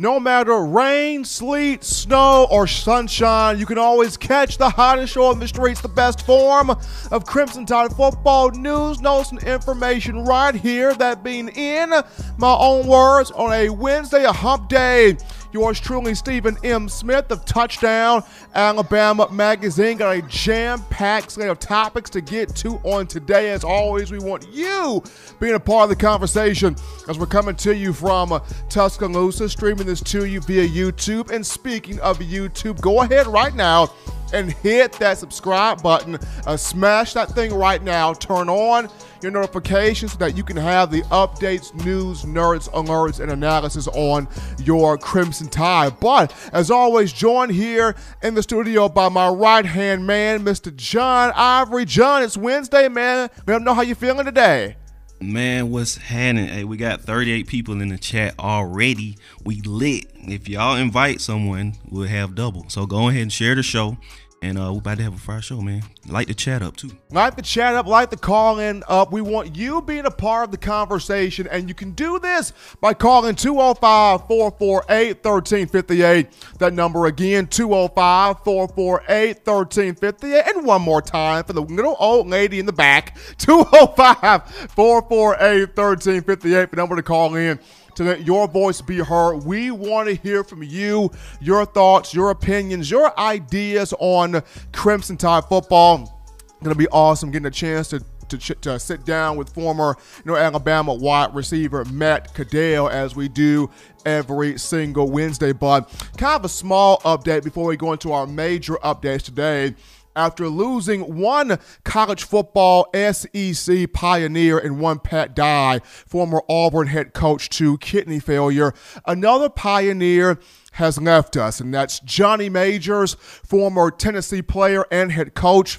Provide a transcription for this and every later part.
No matter rain, sleet, snow, or sunshine, you can always catch the hottest show on the streets, the best form of Crimson Tide football news, notes, and information right here. That being in my own words on a Wednesday, a hump day. Yours truly, Stephen M. Smith of Touchdown Alabama Magazine. Got a jam packed slate of topics to get to on today. As always, we want you being a part of the conversation as we're coming to you from uh, Tuscaloosa, streaming this to you via YouTube. And speaking of YouTube, go ahead right now and hit that subscribe button. Uh, smash that thing right now. Turn on your notifications so that you can have the updates, news, nerds, alerts, and analysis on your Crimson Tide. But as always, joined here in the studio by my right hand man, Mr. John Ivory. John, it's Wednesday, man. Let me know how you feeling today. Man, what's happening? Hey, we got 38 people in the chat already. We lit. If y'all invite someone, we'll have double. So go ahead and share the show. And uh, we're about to have a fire show, man. Light the chat up too. Light the chat up, light the call in up. We want you being a part of the conversation, and you can do this by calling 205 448 1358. That number again, 205 448 1358. And one more time for the little old lady in the back, 205 448 1358. The number to call in to let your voice be heard. We want to hear from you, your thoughts, your opinions, your ideas on Crimson Tide football. It's to be awesome getting a chance to to, to, sit down with former you know, Alabama wide receiver Matt Caddell as we do every single Wednesday. But kind of a small update before we go into our major updates today after losing one college football SEC pioneer and one Pat Dye, former Auburn head coach, to kidney failure. Another pioneer has left us, and that's Johnny Majors, former Tennessee player and head coach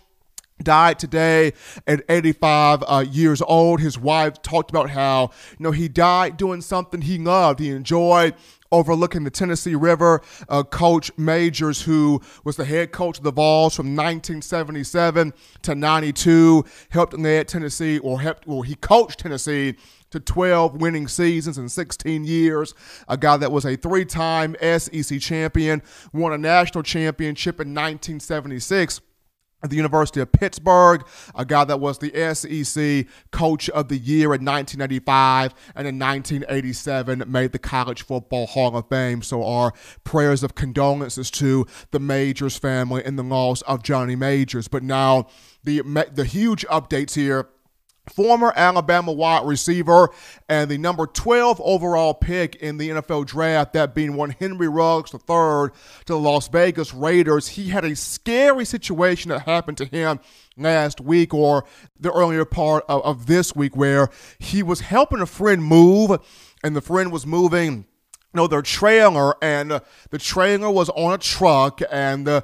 died today at 85 uh, years old. His wife talked about how, you know, he died doing something he loved, he enjoyed overlooking the Tennessee River. Uh, coach Majors, who was the head coach of the Vols from 1977 to 92, helped lead Tennessee, or helped, well, he coached Tennessee to 12 winning seasons in 16 years. A guy that was a three time SEC champion, won a national championship in 1976 at the University of Pittsburgh, a guy that was the SEC Coach of the Year in 1995 and in 1987 made the College Football Hall of Fame. So, our prayers of condolences to the Majors family and the loss of Johnny Majors. But now, the the huge updates here former Alabama wide receiver and the number 12 overall pick in the NFL draft, that being one Henry Ruggs III to the Las Vegas Raiders. He had a scary situation that happened to him last week or the earlier part of, of this week where he was helping a friend move and the friend was moving know, their trailer, and uh, the trailer was on a truck, and uh,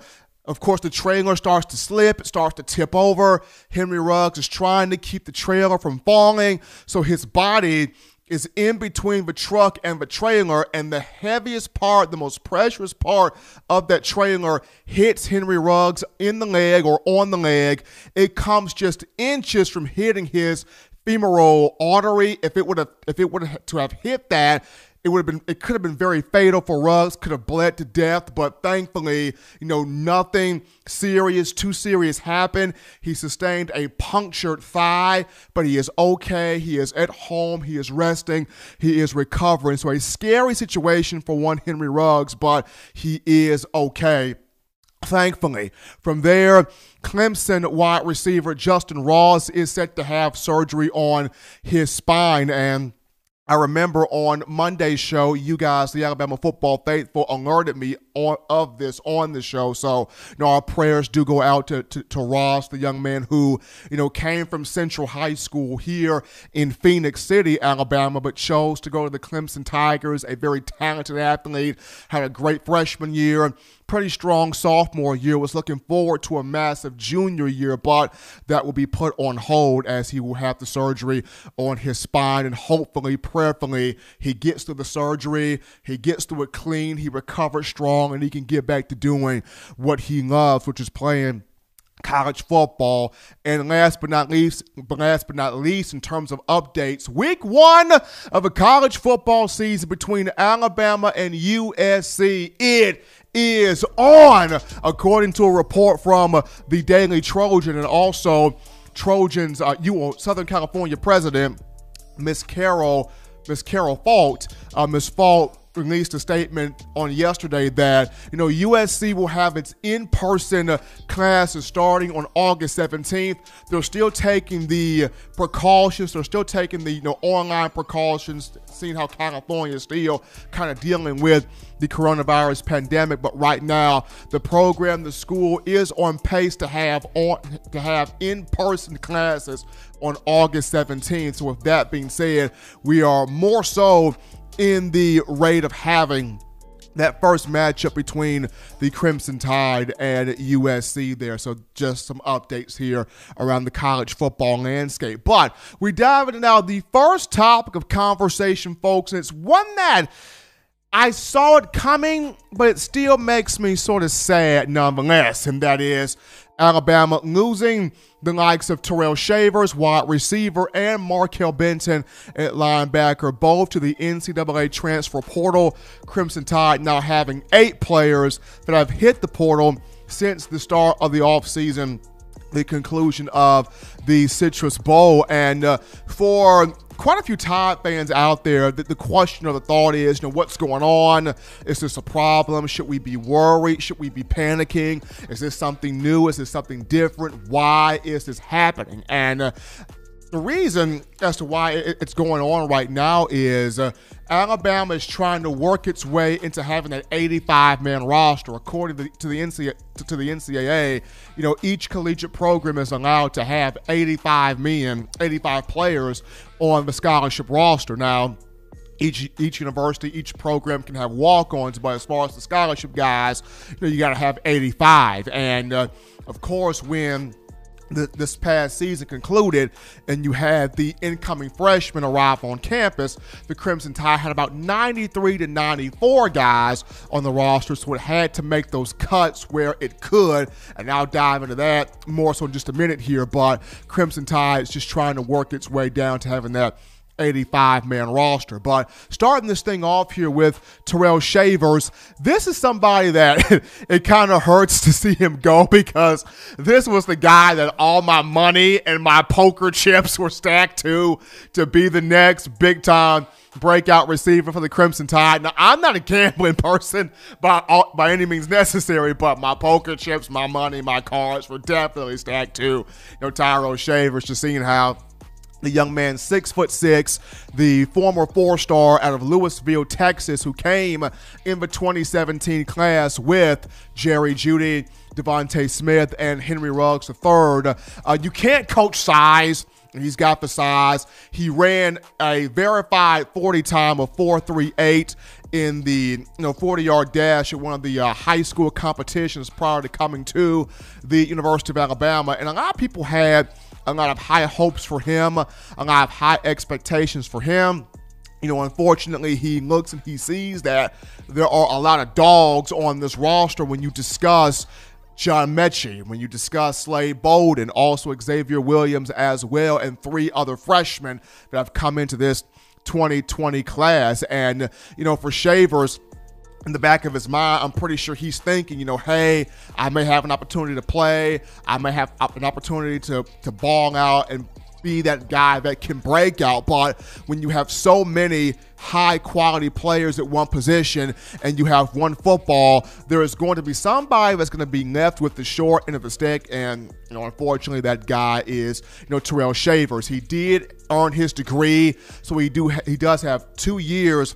of course, the trailer starts to slip, it starts to tip over. Henry Ruggs is trying to keep the trailer from falling, so his body is in between the truck and the trailer, and the heaviest part, the most precious part of that trailer hits Henry Ruggs in the leg or on the leg. It comes just inches from hitting his femoral artery. If it would have, if it would to have hit that, it would have been it could have been very fatal for Ruggs, could have bled to death, but thankfully, you know, nothing serious, too serious happened. He sustained a punctured thigh, but he is okay. He is at home, he is resting, he is recovering. So a scary situation for one Henry Ruggs, but he is okay. Thankfully, from there, Clemson wide receiver Justyn Ross is set to have surgery on his spine and I remember on Monday's show, you guys, the Alabama football faithful, alerted me on, of this on the show. So, you know, our prayers do go out to, to, to, Ross, the young man who, you know, came from Central High School here in Phenix City, Alabama, but chose to go to the Clemson Tigers, a very talented athlete, had a great freshman year pretty strong sophomore year, was looking forward to a massive junior year, but that will be put on hold as he will have the surgery on his spine. And hopefully, prayerfully, he gets through the surgery, he gets through it clean, he recovers strong, and he can get back to doing what he loves, which is playing college football. And last but not least, last but not least, in terms of updates, week one of a college football season between Alabama and USC. It is on, according to a report from the Daily Trojan and also Trojans, uh, you Southern California president, Miss Carol, Miss Carol Folt, uh, Miss Folt released a statement on yesterday that you know USC will have its in-person classes starting on August 17th. They're still taking the precautions. They're still taking the you know online precautions, seeing how California is still kind of dealing with the coronavirus pandemic. But right now, the program, the school is on pace to have on to have in-person classes on August 17th. So with that being said, we are more so in the rate of having that first matchup between the Crimson Tide and USC there. So just some updates here around the college football landscape. But we dive into now the first topic of conversation, folks, and it's one that I saw it coming, but it still makes me sort of sad nonetheless, and that is Alabama losing the likes of Terrell Shavers, wide receiver, and Markail Benton at linebacker, both to the NCAA transfer portal. Crimson Tide now having eight players that have hit the portal since the start of the offseason the conclusion of the Citrus Bowl. And uh, for quite a few Tide fans out there, the, the, question or the thought is, you know, what's going on? Is this a problem? Should we be worried? Should we be panicking? Is this something new? Is this something different? Why is this happening? And uh, the reason as to why it's going on right now is uh, Alabama is trying to work its way into having an 85 man roster. According to the, to the, NCAA, to the NCAA, you know, each collegiate program is allowed to have 85 men, 85 players on the scholarship roster. Now, each each university, each program can have walk-ons, but as far as the scholarship guys, you know, you got to have 85. And uh, of course, when this past season concluded and you had the incoming freshmen arrive on campus, the Crimson Tide had about 93 to 94 guys on the roster, so it had to make those cuts where it could. And I'll dive into that more so in just a minute here, but Crimson Tide is just trying to work its way down to having that 85 man roster. But starting this thing off here with Terrell Shavers, this is somebody that it kind of hurts to see him go because this was the guy that all my money and my poker chips were stacked to to be the next big time breakout receiver for the Crimson Tide. Now, I'm not a gambling person by all, by any means necessary, but my poker chips, my money, my cards were definitely stacked to you know Shavers. Just seeing how the young man, six foot six, the former four star out of Lewisville, Texas, who came in the 2017 class with Jerry Jeudy, DeVonta Smith, and Henry Ruggs III. Uh, you can't coach size. He's got the size. He ran a verified 40 time of 438 in the you know 40 yard dash at one of the uh, high school competitions prior to coming to the University of Alabama. And a lot of people had a lot of high hopes for him, a lot of high expectations for him. You know, unfortunately, he looks and he sees that there are a lot of dogs on this roster when you discuss John Metchie, when you discuss Slade Bolden, also Xavier Williams as well, and three other freshmen that have come into this 2020 class. And, you know, for Shavers, in the back of his mind, I'm pretty sure he's thinking, you know, hey, I may have an opportunity to play. I may have an opportunity to to ball out and be that guy that can break out. But when you have so many high quality players at one position and you have one football, there is going to be somebody that's going to be left with the short end of the stick. And, you know, unfortunately, that guy is, you know, Terrell Shavers. He did earn his degree, so he do he does have two years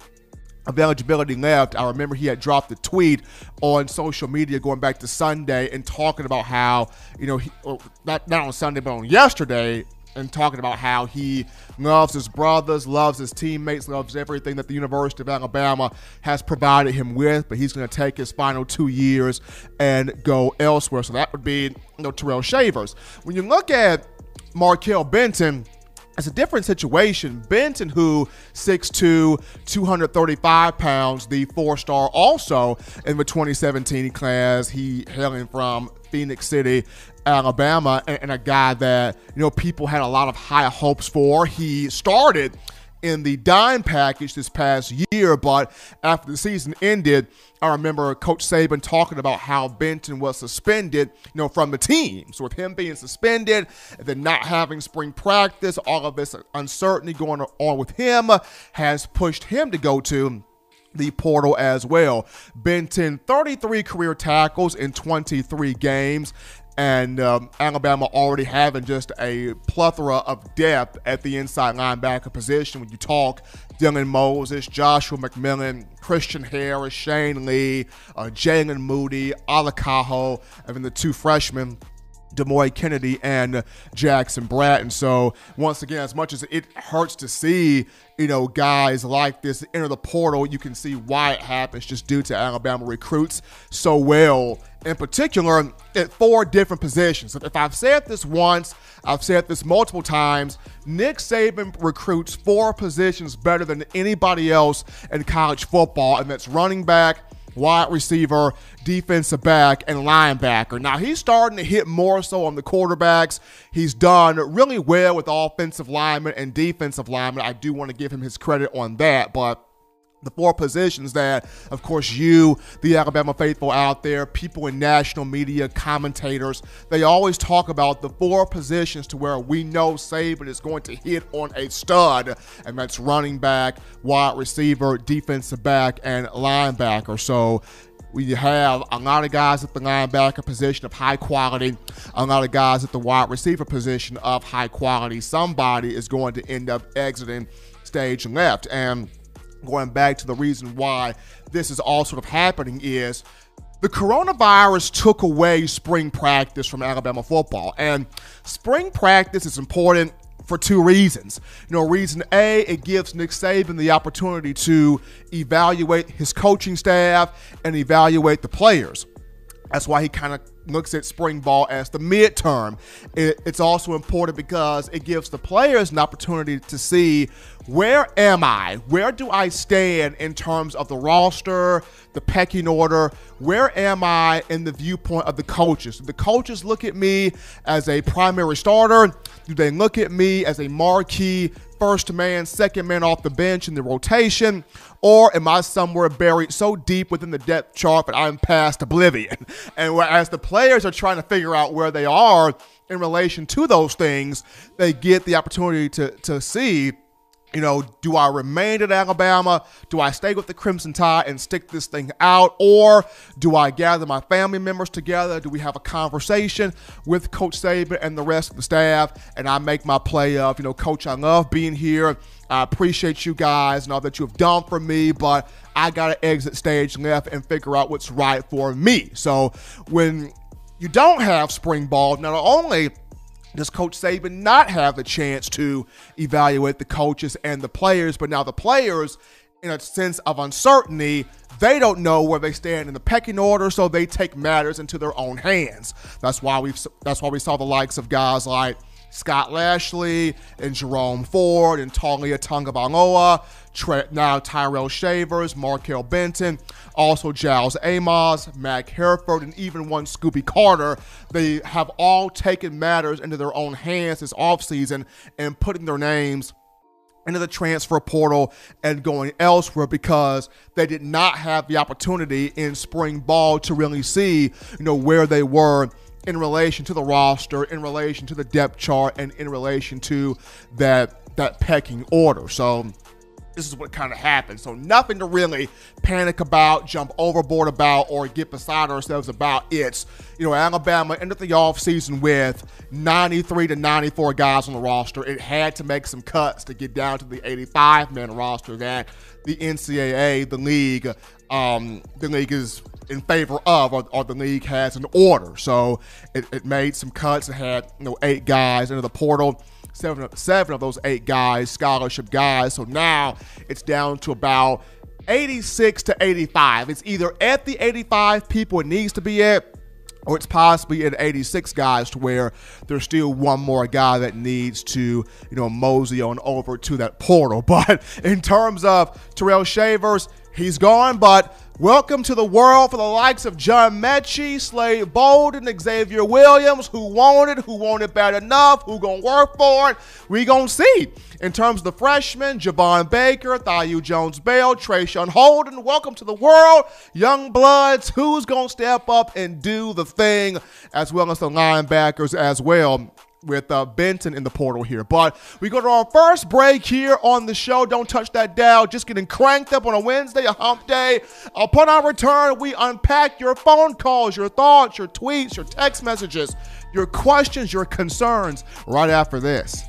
of eligibility left, I remember he had dropped a tweet on social media going back to Sunday and talking about how, you know, he, not, not on Sunday, but on yesterday, and talking about how he loves his brothers, loves his teammates, loves everything that the University of Alabama has provided him with, but he's going to take his final two years and go elsewhere. So that would be, you know, Tyrell Shavers. When you look at Markail Benton, it's a different situation. Benton, who 6'2, 235 pounds, the four star also in the 2017 class. He hailing from Phenix City, Alabama and, and a guy that you know people had a lot of high hopes for. He started in the dime package this past year, but after the season ended, I remember Coach Saban talking about how Benton was suspended, you know, from the team. So with him being suspended then not having spring practice, all of this uncertainty going on with him has pushed him to go to the portal as well. Benton, 33 career tackles in 23 games and um, Alabama already having just a plethora of depth at the inside linebacker position. When you talk Dylan Moses, Joshua McMillon, Christian Harris, Shane Lee, uh, Jaylen Moody, Ale Kaho, and then the two freshmen Demouy Kennedy and Jackson Bratton. So once again, as much as it hurts to see, you know, guys like this enter the portal, you can see why it happens just due to Alabama recruits so well. In particular, at four different positions. If I've said this once, I've said this multiple times. Nick Saban recruits four positions better than anybody else in college football, and that's running back, wide receiver, defensive back, and linebacker. Now, he's starting to hit more so on the quarterbacks. He's done really well with offensive linemen and defensive linemen. I do want to give him his credit on that, but the four positions that, of course, you, the Alabama faithful out there, people in national media, commentators, they always talk about the four positions to where we know Saban is going to hit on a stud, and that's running back, wide receiver, defensive back, and linebacker. So we have a lot of guys at the linebacker position of high quality, a lot of guys at the wide receiver position of high quality. Somebody is going to end up exiting stage left. And going back to the reason why this is all sort of happening is the coronavirus took away spring practice from Alabama football. And spring practice is important for two reasons. You know, reason A, it gives Nick Saban the opportunity to evaluate his coaching staff and evaluate the players. That's why he kind of looks at spring ball as the midterm. It, it's also important because it gives the players an opportunity to see where am I? Where do I stand in terms of the roster, the pecking order? Where am I in the viewpoint of the coaches? Do the coaches look at me as a primary starter? Do they look at me as a marquee first man, second man off the bench in the rotation? Or am I somewhere buried so deep within the depth chart that I'm past oblivion? And whereas the players are trying to figure out where they are in relation to those things, they get the opportunity to, to see you know, do I remain at Alabama? Do I stay with the Crimson Tide and stick this thing out? Or do I gather my family members together? Do we have a conversation with Coach Saban and the rest of the staff? And I make my play of, you know, Coach, I love being here. I appreciate you guys and all that you have done for me, but I got to exit stage left and figure out what's right for me. So when you don't have spring ball, not only – does Coach Saban not have the chance to evaluate the coaches and the players? But now the players, in a sense of uncertainty, they don't know where they stand in the pecking order, so they take matters into their own hands. That's why we that's why we saw the likes of guys like Scott Lashley and Jerome Ford and Tonga Taulia Tagovailoa, now Tyrell Shavers, Markail Benton, also Giles Amos, Mac Hereford, and even one Scooby Carter. They have all taken matters into their own hands this offseason and putting their names into the transfer portal and going elsewhere because they did not have the opportunity in spring ball to really see, you know, where they were in relation to the roster, in relation to the depth chart, and in relation to that that pecking order. So this is what kind of happened. So nothing to really panic about, jump overboard about, or get beside ourselves about. It's, you know, Alabama ended the offseason with 93 to 94 guys on the roster. It had to make some cuts to get down to the 85 man roster that the NCAA, the league, um, the league is in favor of, or, or, the league has an order. So it, it made some cuts. It had you know eight guys into the portal. Seven of, seven of those eight guys, scholarship guys. So now it's down to about 86 to 85. It's either at the 85 people it needs to be at, or it's possibly at 86 guys to where there's still one more guy that needs to, you know, mosey on over to that portal. But in terms of Terrell Shavers, He's gone, but welcome to the world for the likes of John Metchie, Slade Bolden, Xavier Williams, who wanted, who wanted bad enough, who gonna work for it. We gonna see. In terms of the freshmen, Javon Baker, Thaiu Jones Bell, Traeshon Holden, welcome to the world. Young Bloods, who's gonna step up and do the thing, as well as the linebackers as well with uh, Benton in the portal here. But we go to our first break here on the show. Don't touch that dial. Just getting cranked up on a Wednesday, a hump day. Upon our return, we unpack your phone calls, your thoughts, your tweets, your text messages, your questions, your concerns right after this.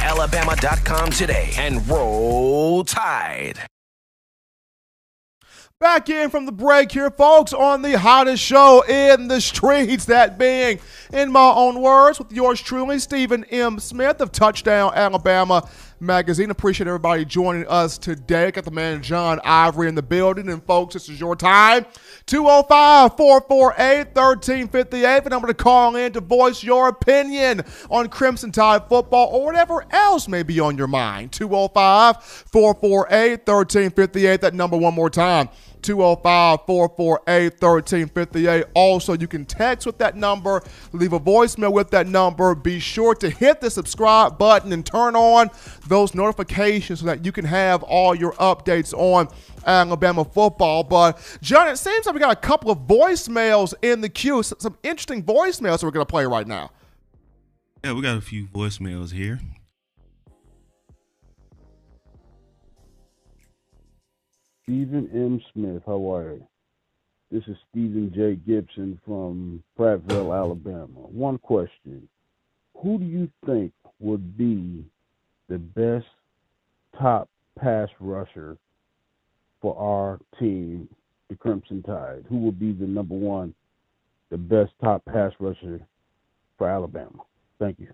alabama.com today and roll tide. Back in from the break here, folks, on the hottest show in the streets, that being, in my own words, with yours truly, Stephen M. Smith of Touchdown Alabama Magazine. Appreciate everybody joining us today. Got the man John Ivory in the building. And, folks, this is your time. 205 448 1358. The number to call in to voice your opinion on Crimson Tide football or whatever else may be on your mind. 205 448 1358. That number one more time. 205 448 1358. Also, you can text with that number, leave a voicemail with that number. Be sure to hit the subscribe button and turn on those notifications so that you can have all your updates on Alabama football. But, John, it seems like we got a couple of voicemails in the queue, some interesting voicemails that we're going to play right now. Yeah, we got a few voicemails here. Stephen M. Smith, how are you? This is Stephen J. Gibson from Prattville, Alabama. One question. Who do you think would be the best top pass rusher for our team, the Crimson Tide? Who will be the number one, the best top pass rusher for Alabama? Thank you.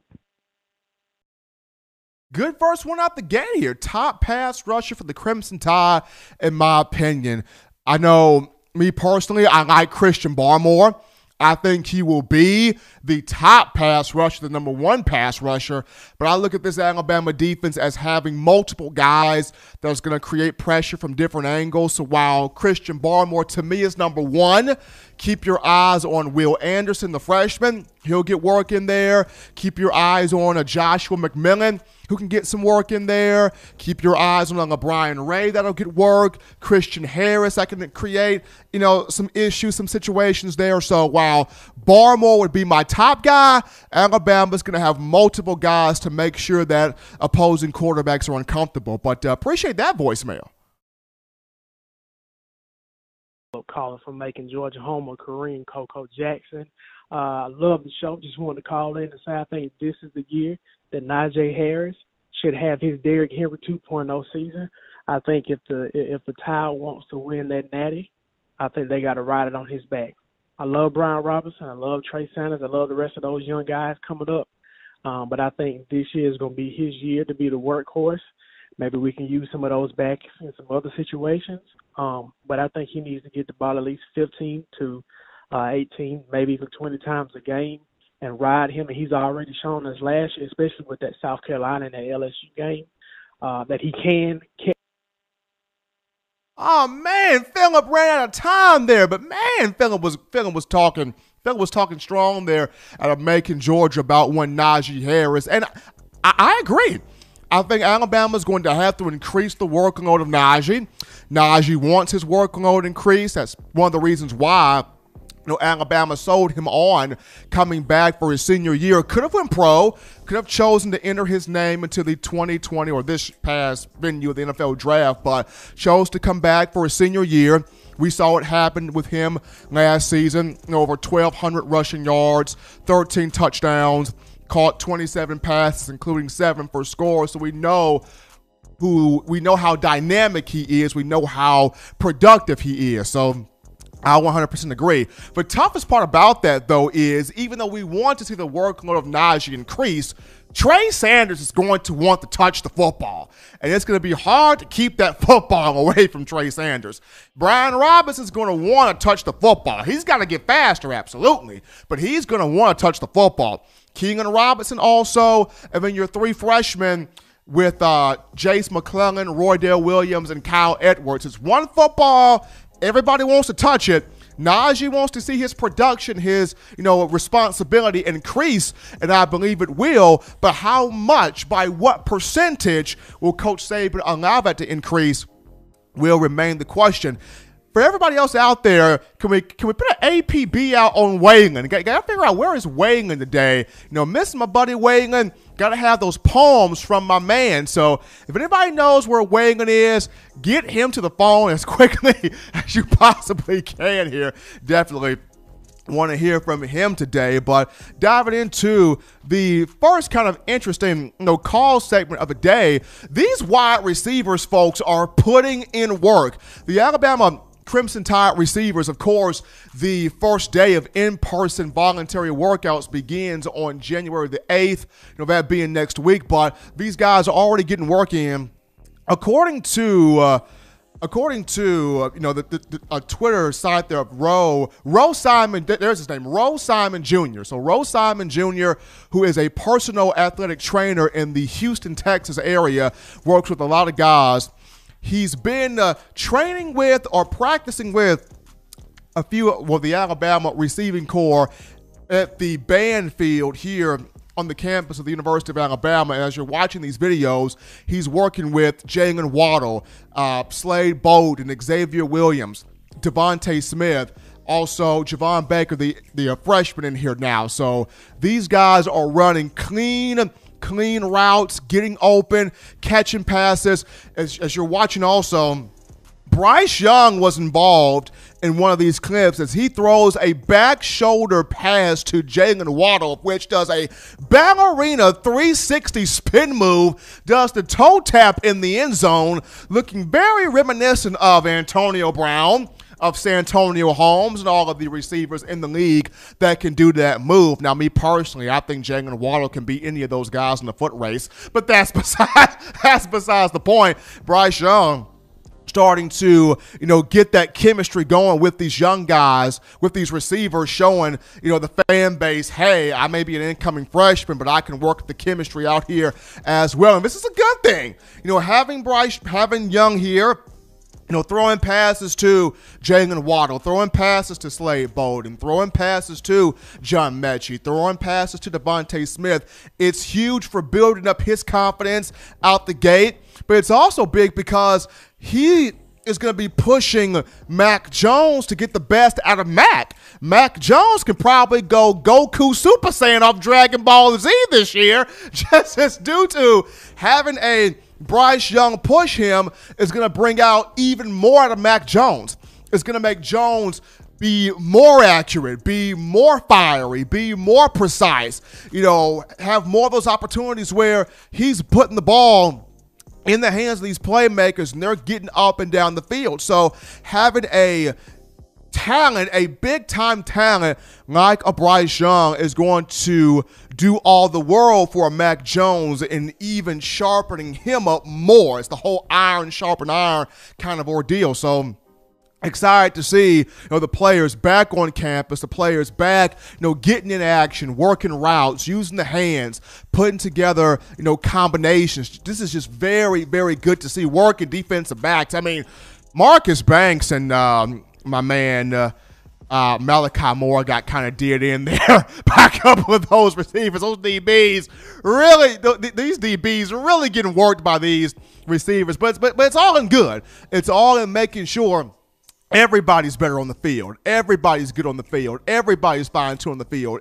Good first one out the gate here. Top pass rusher for the Crimson Tide, in my opinion. I know me personally, I like Christian Barmore. I think he will be the top pass rusher, the number one pass rusher. But I look at this Alabama defense as having multiple guys that's going to create pressure from different angles. So while Christian Barmore to me is number one, keep your eyes on Will Anderson, the freshman. He'll get work in there. Keep your eyes on a Joshua McMillon who can get some work in there. Keep your eyes on a Brian Ray that'll get work. Christian Harris that can create, you know, some issues, some situations there. So while Barmore would be my top guy, Alabama's going to have multiple guys to make sure that opposing quarterbacks are uncomfortable. But uh, appreciate that voicemail. Calling from Macon, Georgia, home of Kareem Coco Jackson. Uh, I love the show. Just wanted to call in and say I think this is the year that Najee Harris should have his Derrick Henry 2.0 season. I think if the if the Tide wants to win that Natty, I think they got to ride it on his back. I love Brian Robinson. I love Trey Sanders. I love the rest of those young guys coming up. Um, but I think this year is going to be his year to be the workhorse. Maybe we can use some of those back in some other situations. Um, but I think he needs to get the ball at least 15 to uh, 18, maybe even 20 times a game and ride him. And he's already shown us last year, especially with that South Carolina and that LSU game, uh, that he can catch. Oh man, Philip ran out of time there, but man, Philip was Philip was talking. Philip was talking strong there of Macon, Georgia, about one Najee Harris, and I, I agree. I think Alabama is going to have to increase the workload of Najee. Najee wants his workload increased. That's one of the reasons why you know, Alabama sold him on coming back for his senior year. Could have went pro, could have chosen to enter his name into the 2020 or this past venue of the NFL draft, but chose to come back for his senior year. We saw it happen with him last season. You know, over 1,200 rushing yards, 13 touchdowns, caught 27 passes, including seven for score. So we know who we know how dynamic he is. We know how productive he is. So I 100% agree. The toughest part about that, though, is even though we want to see the workload of Najee increase, Trey Sanders is going to want to touch the football. And it's going to be hard to keep that football away from Trey Sanders. Brian Robinson is going to want to touch the football. He's got to get faster, absolutely. But he's going to want to touch the football. Keenan Robinson also, and then your three freshmen with uh, Jase McClellan, Roydell Williams, and Kyle Edwards. It's one football Everybody wants to touch it. Najee wants to see his production, his you know responsibility increase, and I believe it will. But how much, by what percentage, will Coach Saban allow that to increase? Will remain the question for everybody else out there, can we can we put an APB out on Waylon? Got, got to figure out where is Waylon today. You know, miss my buddy Waylon. Got to have those poems from my man. So if anybody knows where Waylon is, get him to the phone as quickly as you possibly can. Here, definitely want to hear from him today. But diving into the first kind of interesting, you know, call segment of the day, these wide receivers, folks, are putting in work. The Alabama Crimson Tide receivers, of course, the first day of in-person voluntary workouts begins on January the 8th, you know, that being next week, but these guys are already getting work in. According to uh, according to uh, you know the, the, the, a Twitter site there of Roe Roe Simon, there's his name, Roe Simon Jr. So Roe Simon Jr., who is a personal athletic trainer in the Houston, Texas area, works with a lot of guys he's been uh, training with or practicing with a few, well, the Alabama receiving corps at the band field here on the campus of the University of Alabama. And as you're watching these videos, he's working with Jaylen Waddle, uh, Slade Bolden, Xavier Williams, DeVonta Smith, also Javon Baker, the, the freshman in here now. So these guys are running clean clean routes, getting open, catching passes. As, as you're watching also, Bryce Young was involved in one of these clips as he throws a back shoulder pass to Jaylen Waddle, which does a ballerina 360 spin move, does the toe tap in the end zone, looking very reminiscent of Antonio Brown of Santonio Holmes and all of the receivers in the league that can do that move. Now, me personally, I think Jaylen Waddle can beat any of those guys in the foot race, but that's besides that's besides the point. Bryce Young starting to you know get that chemistry going with these young guys with these receivers showing you know the fan base hey i may be an incoming freshman but i can work the chemistry out here as well and this is a good thing you know having bryce having young here you know, throwing passes to Jaylen Waddle, throwing passes to Slade Bolden, throwing passes to John Metchie, throwing passes to DeVonta Smith. It's huge for building up his confidence out the gate, but it's also big because he is going to be pushing Mac Jones to get the best out of Mac. Mac Jones can probably go Goku Super Saiyan off Dragon Ball Z this year, just as due to having a Bryce Young push him is going to bring out even more out of Mac Jones. It's going to make Jones be more accurate, be more fiery, be more precise, you know, have more of those opportunities where he's putting the ball in the hands of these playmakers and they're getting up and down the field. So having a talent, a big time talent like a Bryce Young is going to do all the world for Mac Jones and even sharpening him up more. It's the whole iron sharpen iron kind of ordeal. So excited to see you know the players back on campus the players back you know getting in action working routes using the hands putting together you know combinations this is just very very good to see working defensive backs i mean marcus banks and um, my man uh, uh, Malachi Moore got kind of did in there back up with those receivers, those DBs. Really, th- th- these DBs really getting worked by these receivers, but, but but it's all in good. It's all in making sure everybody's better on the field. Everybody's good on the field. Everybody's fine too on the field.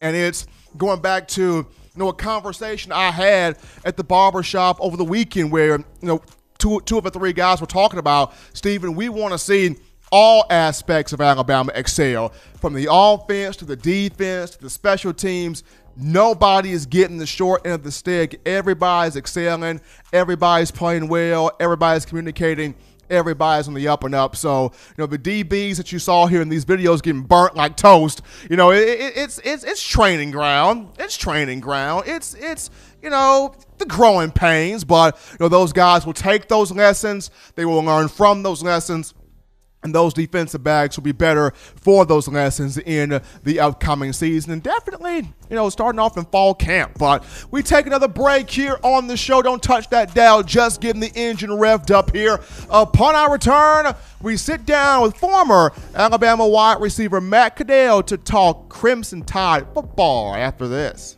And it's going back to you know a conversation I had at the barber shop over the weekend where you know two two of the three guys were talking about Stephen. We want to see all aspects of Alabama excel from the offense to the defense to the special teams. Nobody is getting the short end of the stick. Everybody's excelling. Everybody's playing well. Everybody's communicating everybody's on the up and up. So, you know, the DBs that you saw here in these videos getting burnt like toast, you know, it, it, it's it's it's training ground. It's training ground. It's it's you know the growing pains, but you know those guys will take those lessons. They will learn from those lessons and those defensive backs will be better for those lessons in the upcoming season. And definitely you know starting off in fall camp but we take another break here on the show. Don't touch that dial. Just getting the engine revved up here. Upon our return we sit down with former alabama wide receiver matt Caddell to talk crimson tide football after this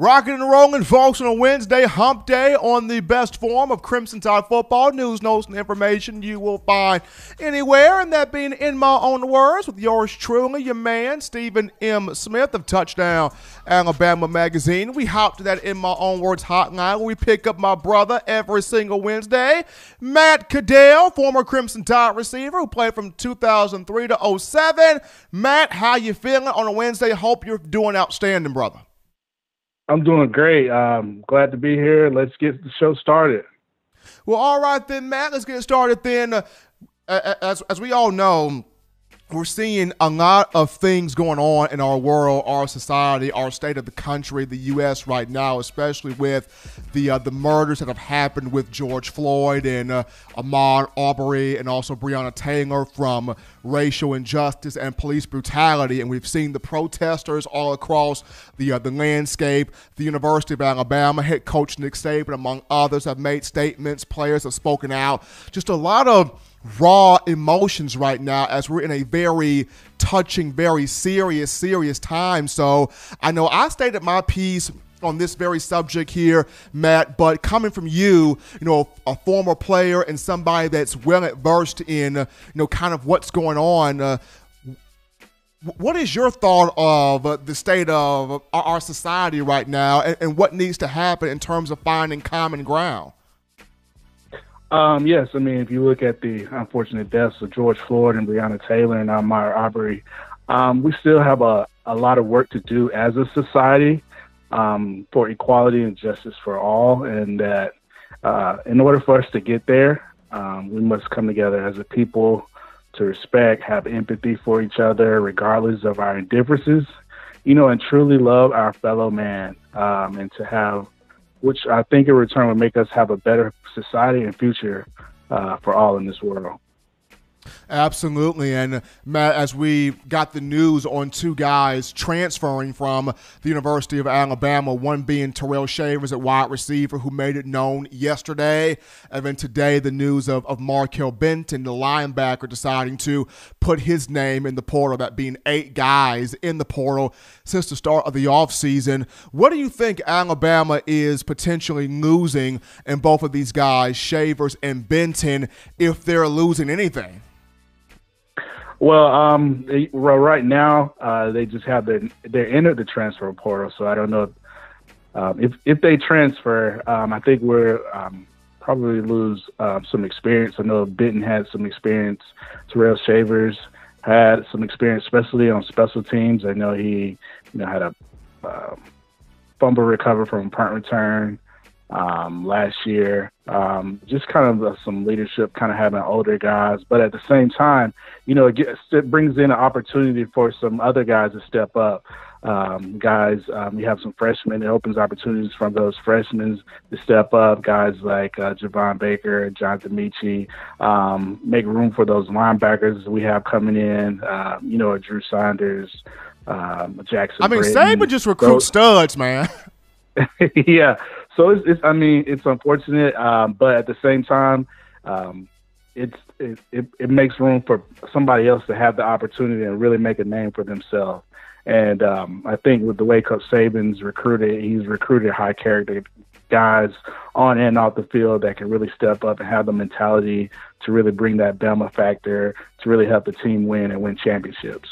Rocking and rolling, folks, on a Wednesday hump day on the best form of Crimson Tide football news, notes, and information you will find anywhere. And that being in my own words, with yours truly, your man, Stephen M. Smith of Touchdown Alabama Magazine. We hop to that in my own words hotline where we pick up my brother every single Wednesday, Matt Caddell, former Crimson Tide receiver who played from 2003 to 07. Matt, how you feeling on a Wednesday? Hope you're doing outstanding, brother. I'm doing great. Um, glad to be here. Let's get the show started. Well, all right then, Matt. Let's get started then. Uh, as as we all know, we're seeing a lot of things going on in our world, our society, our state of the country, the U.S. right now, especially with the uh, the murders that have happened with George Floyd and uh, Ahmaud Arbery and also Breonna Taylor from racial injustice and police brutality. And we've seen the protesters all across the uh, the landscape. The University of Alabama head coach Nick Saban, among others, have made statements. Players have spoken out. Just a lot of raw emotions right now as we're in a very touching, very serious, serious time. So I know I stated my piece on this very subject here, Matt, but coming from you, you know, a former player and somebody that's well versed in, you know, kind of what's going on. Uh, what is your thought of the state of our society right now and, and what needs to happen in terms of finding common ground? Um, yes, I mean, if you look at the unfortunate deaths of George Floyd and Breonna Taylor and Ahmaud Arbery, um, we still have a, a lot of work to do as a society um, for equality and justice for all. And that uh, in order for us to get there, um, we must come together as a people to respect, have empathy for each other, regardless of our differences, you know, and truly love our fellow man um, and to have which I think in return would make us have a better society and future uh, for all in this world. Absolutely. And Matt, as we got the news on two guys transferring from the University of Alabama, one being Terrell Shavers at wide receiver, who made it known yesterday. And then today, the news of, of Markail Benton, the linebacker, deciding to put his name in the portal, that being eight guys in the portal since the start of the offseason. What do you think Alabama is potentially losing in both of these guys, Shavers and Benton, if they're losing anything? Well, um, they, well, right now uh, they just have the they're entered the transfer portal, so I don't know if um, if, if they transfer. Um, I think we're um, probably lose uh, some experience. I know Benton had some experience. Terrell Shavers had some experience, especially on special teams. I know he, you know, had a uh, fumble recover from a punt return last year. Um, just kind of uh, some leadership, kind of having older guys, but at the same time, you know, it, gets, it brings in an opportunity for some other guys to step up. Um, guys, um, you have some freshmen. It opens opportunities from those freshmen to step up. Guys like uh, Javon Baker, Jonathan Metchie, um, make room for those linebackers we have coming in. Uh, you know, Drew Sanders, um, Jackson. I mean, Britton. Saban just recruits Those- studs, man. yeah. So it's, it's I mean, it's unfortunate, um, but at the same time, um, it's it, it it makes room for somebody else to have the opportunity and really make a name for themselves. And um, I think with the way Coach Saban's recruited, he's recruited high character guys on and off the field that can really step up and have the mentality to really bring that Bama factor to really help the team win and win championships.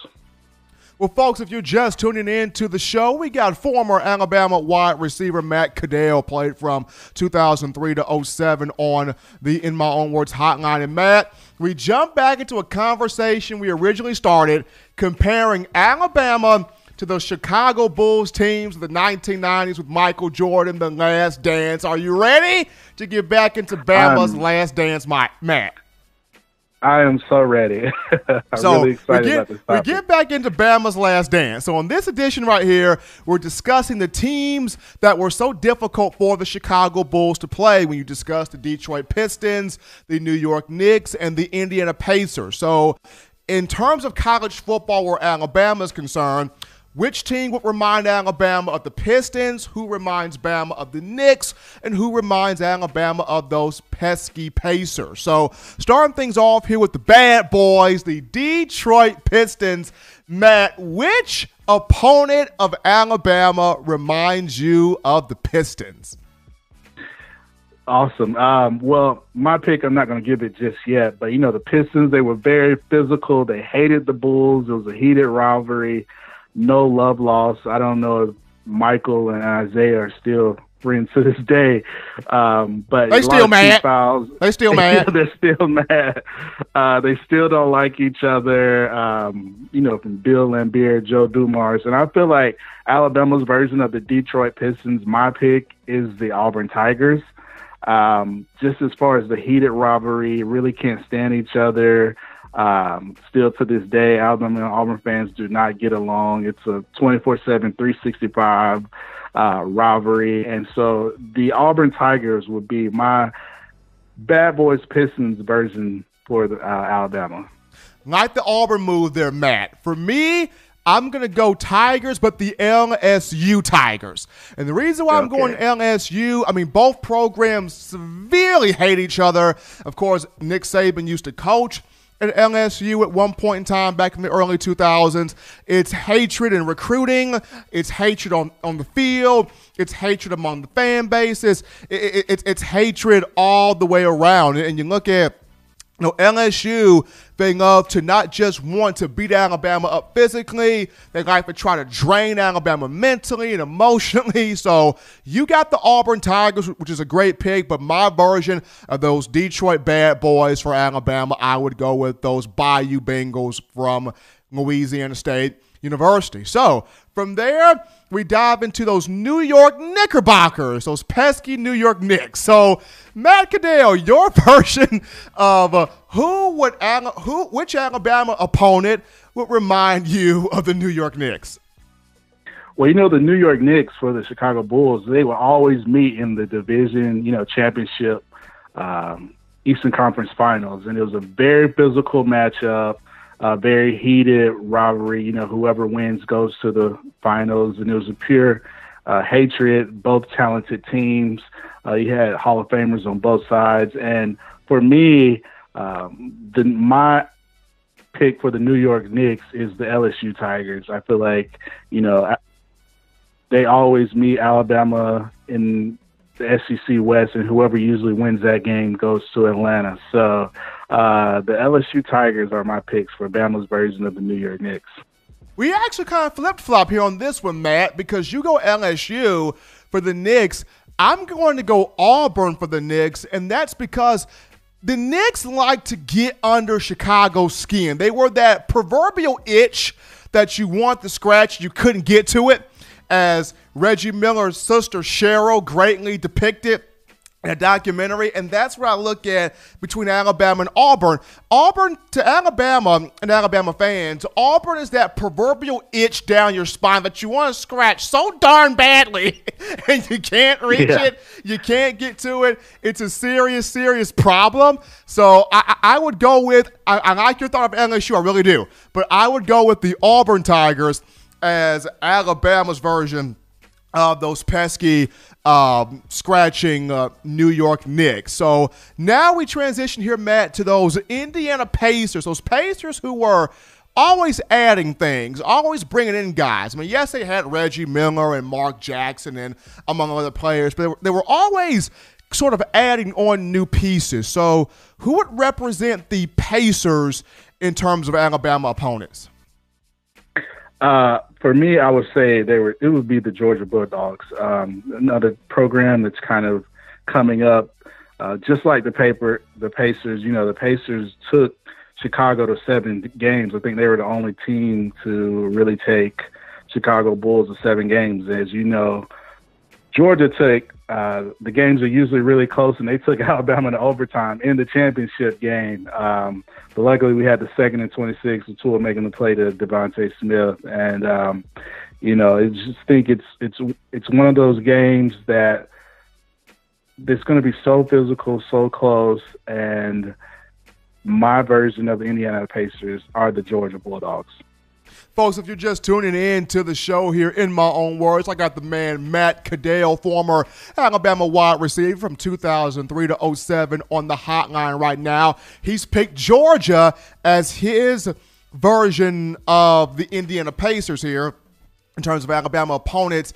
Well, folks, if you're just tuning in to the show, we got former Alabama wide receiver Matt Caddell played from 2003 to 07 on the In My Own Words hotline. And Matt, we jump back into a conversation we originally started comparing Alabama to the Chicago Bulls teams of the 1990s with Michael Jordan, The Last Dance. Are you ready to get back into Bama's Um, Last Dance, Matt? I am so ready. I'm So really we excited get, about this we get back into Bama's last dance. So on this edition right here, we're discussing the teams that were so difficult for the Chicago Bulls to play when you discuss the Detroit Pistons, the New York Knicks, and the Indiana Pacers. So in terms of college football where Alabama is concerned, which team would remind Alabama of the Pistons? Who reminds Bama of the Knicks? And who reminds Alabama of those pesky Pacers? So, starting things off here with the bad boys, the Detroit Pistons. Matt, which opponent of Alabama reminds you of the Pistons? Awesome. Um, well, my pick, I'm not going to give it just yet, but you know, the Pistons, they were very physical. They hated the Bulls. It was a heated rivalry. No love lost. I don't know if Michael and Isaiah are still friends to this day. Um, but They still mad. Fouls. They still mad. They're still mad. Uh, they still don't like each other. Um, you know, from Bill Laimbeer, Joe Dumars, and I feel like Alabama's version of the Detroit Pistons. My pick is the Auburn Tigers. Um, just as far as the heated rivalry, really can't stand each other. Um, still to this day, Alabama and Auburn fans do not get along. It's a 24 7, 365 uh, rivalry. And so the Auburn Tigers would be my Bad Boys Pistons version for the, uh, Alabama. Like the Auburn move there, Matt. For me, I'm going to go Tigers, but the LSU Tigers. And the reason why I'm Okay. going LSU, I mean, both programs severely hate each other. Of course, Nick Saban used to coach at LSU at one point in time back in the early 2000s. It's hatred in recruiting, it's hatred on, on the field, it's hatred among the fan bases, it, it, it's- it's hatred all the way around. And you look at know, LSU, they love to not just want to beat Alabama up physically, they like to try to drain Alabama mentally and emotionally. So you got the Auburn Tigers, which is a great pick, but my version of those Detroit bad boys for Alabama, I would go with those Bayou Bengals from Louisiana State University. So from there, we dive into those New York Knickerbockers, those pesky New York Knicks. So, Matt Caddell, your version of uh, who would who which Alabama opponent would remind you of the New York Knicks? Well, you know, the New York Knicks for the Chicago Bulls, they will always meet in the division, you know, championship, um, Eastern Conference Finals. And it was a very physical matchup, very heated rivalry. You know, whoever wins goes to the finals. And it was a pure uh, hatred, both talented teams. Uh, you had Hall of Famers on both sides. And for me, um, the, my pick for the New York Knicks is the LSU Tigers. I feel like, you know, they always meet Alabama in the SEC West, and whoever usually wins that game goes to Atlanta. So uh, the LSU Tigers are my picks for Bama's version of the New York Knicks. We actually kind of flip flop here on this one, Matt, because you go LSU for the Knicks. I'm going to go Auburn for the Knicks, and that's because the Knicks like to get under Chicago's skin. They were that proverbial itch that you want to scratch, you couldn't get to it, as Reggie Miller's sister Cheryl greatly depicted in a documentary, and that's where I look at between Alabama and Auburn. Auburn to Alabama and Alabama fans, Auburn is that proverbial itch down your spine that you want to scratch so darn badly, and you can't reach yeah. it, you can't get to it. It's a serious, serious problem. So I, I would go with I, I like your thought of LSU, I really do, but I would go with the Auburn Tigers as Alabama's version of those pesky um, scratching uh, New York Knicks. So now we transition here, Matt, to those Indiana Pacers, those Pacers who were always adding things, always bringing in guys. I mean, yes, they had Reggie Miller and Mark Jackson and among other players, but they were, they were always sort of adding on new pieces. So who would represent the Pacers in terms of Alabama opponents? Uh, for me, I would say they were. It would be the Georgia Bulldogs, um, another program that's kind of coming up, uh, just like the paper, the Pacers. You know, the Pacers took Chicago to seven games. I think they were the only team to really take Chicago Bulls to seven games. As you know, Georgia took uh, the games are usually really close, and they took Alabama to overtime in the championship game. Um, but luckily, we had the second and 26 with Tua making the play to DeVonta Smith, and um, you know, I just think it's it's it's one of those games that it's going to be so physical, so close, and my version of the Indiana Pacers are the Georgia Bulldogs. Folks, if you're just tuning in to the show here, in my own words, I got the man Matt Caddell, former Alabama wide receiver from 2003 to 07 on the hotline right now. He's picked Georgia as his version of the Indiana Pacers here in terms of Alabama opponents.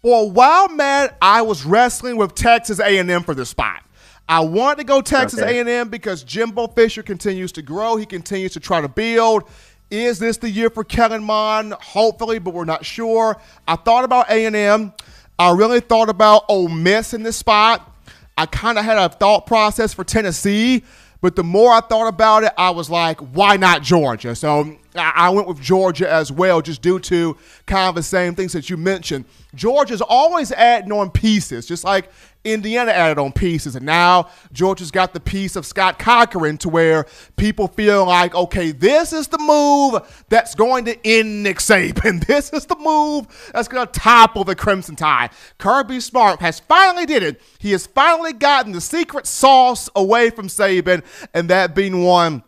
For a while, Matt, I was wrestling with Texas A&M for this spot. I wanted to go Texas okay. A&M because Jimbo Fisher continues to grow. He continues to try to build. Is this the year for Kellen Mond? Hopefully, but we're not sure. I thought about A&M. I really thought about Ole Miss in this spot. I kind of had a thought process for Tennessee, but the more I thought about it, I was like, why not Georgia? So I went with Georgia as well, just due to kind of the same things that you mentioned. Georgia's always adding on pieces, just like Indiana added on pieces. And now Georgia's got the piece of Scott Cochran to where people feel like, okay, this is the move that's going to end Nick Saban. This is the move that's going to topple the Crimson Tide. Kirby Smart has finally did it. He has finally gotten the secret sauce away from Saban, and that being one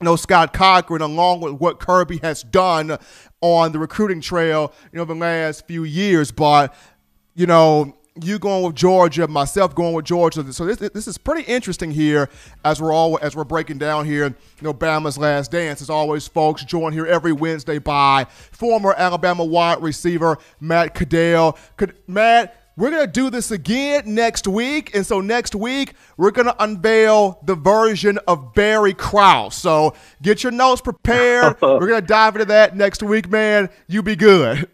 you know, Scott Cochran, along with what Kirby has done on the recruiting trail, you know, the last few years. But, you know, you going with Georgia, myself going with Georgia. So this this is pretty interesting here as we're all as we're breaking down here. You know, Bama's last dance. As always, folks, joined here every Wednesday by former Alabama wide receiver Matt Caddell. Matt, we're gonna do this again next week, and so next week we're gonna unveil the version of Barry Krauss. So get your notes prepared. we're gonna dive into that next week, man. You be good.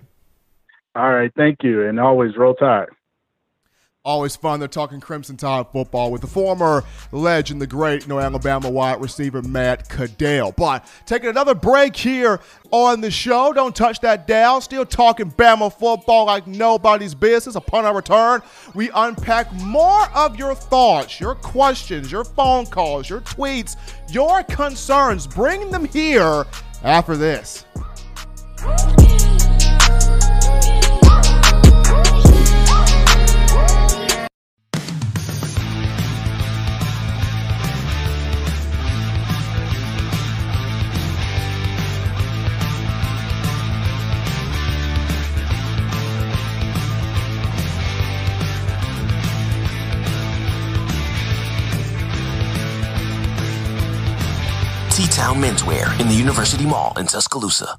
All right, thank you, and always roll tide. Always fun. They're talking Crimson Tide football with the former legend, the great know, Alabama wide receiver Matt Caddell. But taking another break here on the show. Don't touch that dial. Still talking Bama football like nobody's business. Upon our return, we unpack more of your thoughts, your questions, your phone calls, your tweets, your concerns. Bring them here after this. In the University Mall in Tuscaloosa.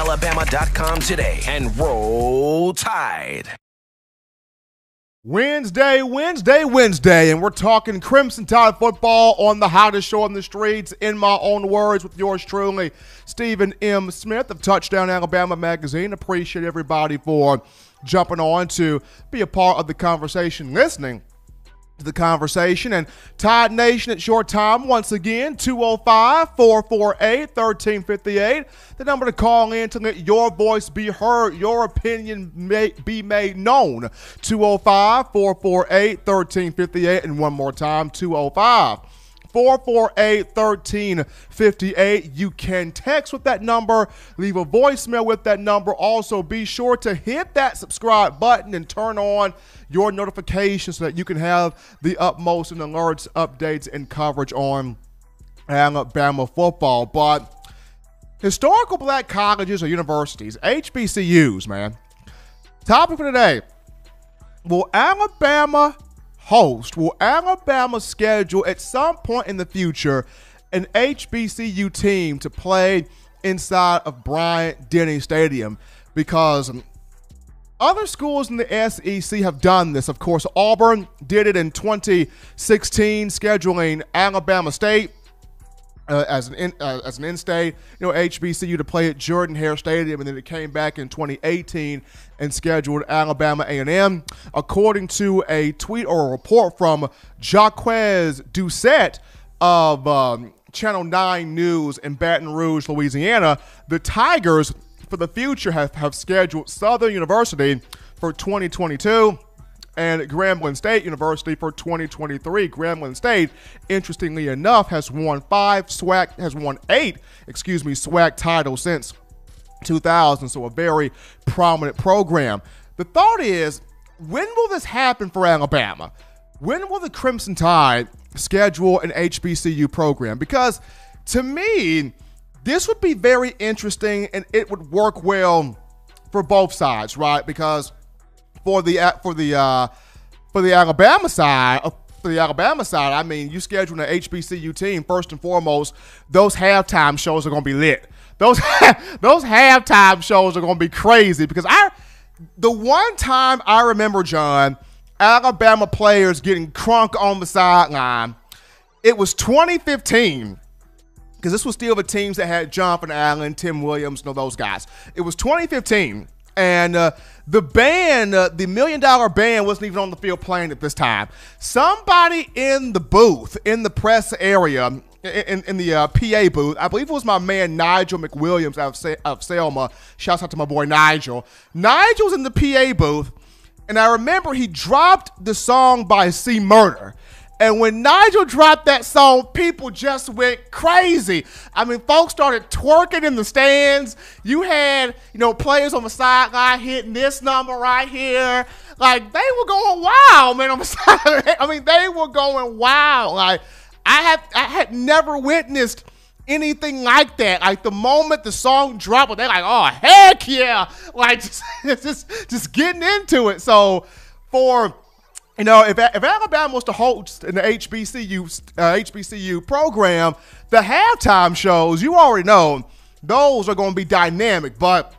touchdownalabama.com today and roll tide. Wednesday, Wednesday, Wednesday, and we're talking Crimson Tide football on the hottest show on the streets, in my own words, with yours truly, Stephen M. Smith of Touchdown Alabama Magazine. Appreciate everybody for jumping on to be a part of the conversation, listening to the conversation. And Tide Nation at short time, once again, 205 448 1358. The number to call in to let your voice be heard, your opinion may be made known. 205 448 1358. And one more time, 205 448 1358. You can text with that number, leave a voicemail with that number. Also, be sure to hit that subscribe button and turn on your notifications so that you can have the utmost and alerts, updates, and coverage on Alabama football. But historical black colleges or universities, HBCUs, man. Topic for today Will Alabama host, will Alabama schedule at some point in the future an HBCU team to play inside of Bryant Denny Stadium? Because other schools in the SEC have done this. Of course, Auburn did it in 2016, scheduling Alabama State uh, as an in, uh, as an in-state, you know, HBCU to play at Jordan Hare Stadium, and then it came back in 2018 and scheduled Alabama A&M. According to a tweet or a report from Jacques Doucet of um, Channel 9 News in Baton Rouge, Louisiana, the Tigers for the future have, have scheduled Southern University for 2022 and Grambling State University for 2023. Grambling State, interestingly enough, has won five SWAC, has won eight, excuse me, SWAC titles since 2000. So a very prominent program. The thought is, when will this happen for Alabama? When will the Crimson Tide schedule an HBCU program? Because to me, this would be very interesting and it would work well for both sides, right? Because for the for the uh, for the Alabama side, uh, for the Alabama side, I mean, you schedule an HBCU team first and foremost. Those halftime shows are going to be lit. Those those halftime shows are going to be crazy because I the one time I remember John Alabama players getting crunk on the sideline, it was 2015 because this was still the teams that had Jonathan Allen, Tim Williams, know those guys. It was 2015 and uh, the band, uh, the million dollar band, wasn't even on the field playing at this time. Somebody in the booth, in the press area, in, in the uh, PA booth, I believe it was my man Nigel McWilliams out of, of Selma. Shouts out to my boy Nigel. Nigel's in the PA booth, and I remember he dropped the song by C Murder. And when Nigel dropped that song, people just went crazy. I mean, folks started twerking in the stands. You had, you know, players on the sideline hitting this number right here. Like they were going wild, man. On the I mean, they were going wild. Like I have, I had never witnessed anything like that. Like the moment the song dropped, they're like, "Oh heck yeah!" Like just, just, just getting into it. So for you know, if, if Alabama was to host an HBCU uh, HBCU program, the halftime shows you already know those are going to be dynamic. But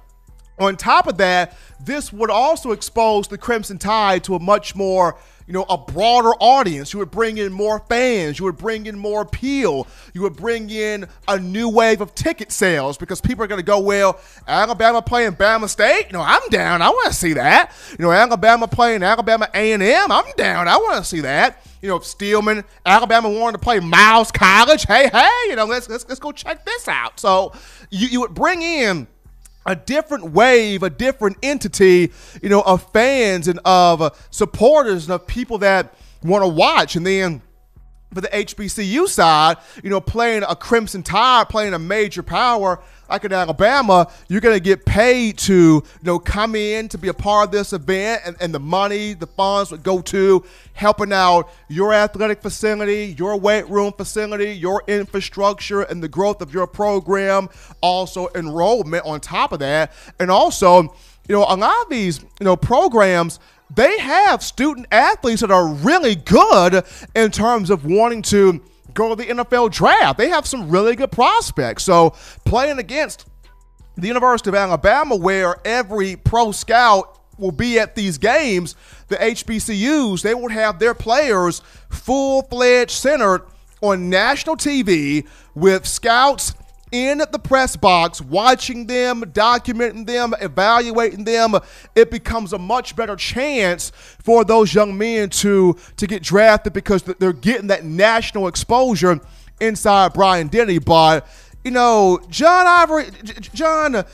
on top of that, this would also expose the Crimson Tide to a much more you know, a broader audience. You would bring in more fans. You would bring in more appeal. You would bring in a new wave of ticket sales because people are going to go, well, Alabama playing Bama State. You know, I'm down. I want to see that. You know, Alabama playing Alabama A&M. I'm down. I want to see that. You know, Steelman, Alabama wanted to play Miles College. Hey, hey, you know, let's let's, let's go check this out. So you, you would bring in a different wave, a different entity, you know, of fans and of supporters and of people that want to watch. And then for the HBCU side, you know, playing a Crimson Tide, playing a major power, like in Alabama, you're going to get paid to you know come in to be a part of this event, and, and the money, the funds would go to helping out your athletic facility, your weight room facility, your infrastructure, and the growth of your program. Also, enrollment on top of that, and also, you know, a lot of these you know programs they have student athletes that are really good in terms of wanting to go to the NFL draft. They have some really good prospects. So playing against the University of Alabama, where every pro scout will be at these games, the HBCUs, they would have their players full fledged centered on national TV with scouts in the press box, watching them, documenting them, evaluating them, it becomes a much better chance for those young men to to get drafted because they're getting that national exposure inside Bryant Denny. But you know, John Ivory, John.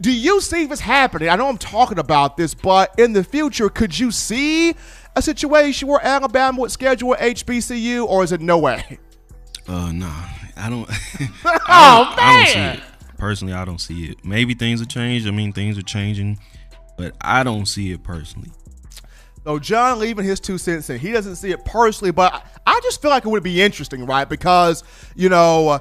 Do you see this happening? I know I'm talking about this, but in the future, could you see a situation where Alabama would schedule HBCU, or is it no way? Uh, nah. I don't. oh I don't, man! I personally, I don't see it. Maybe things have changed. I mean, things are changing, but I don't see it personally. So John leaving his two cents in. He doesn't see it personally, but I just feel like it would be interesting, right? Because you know,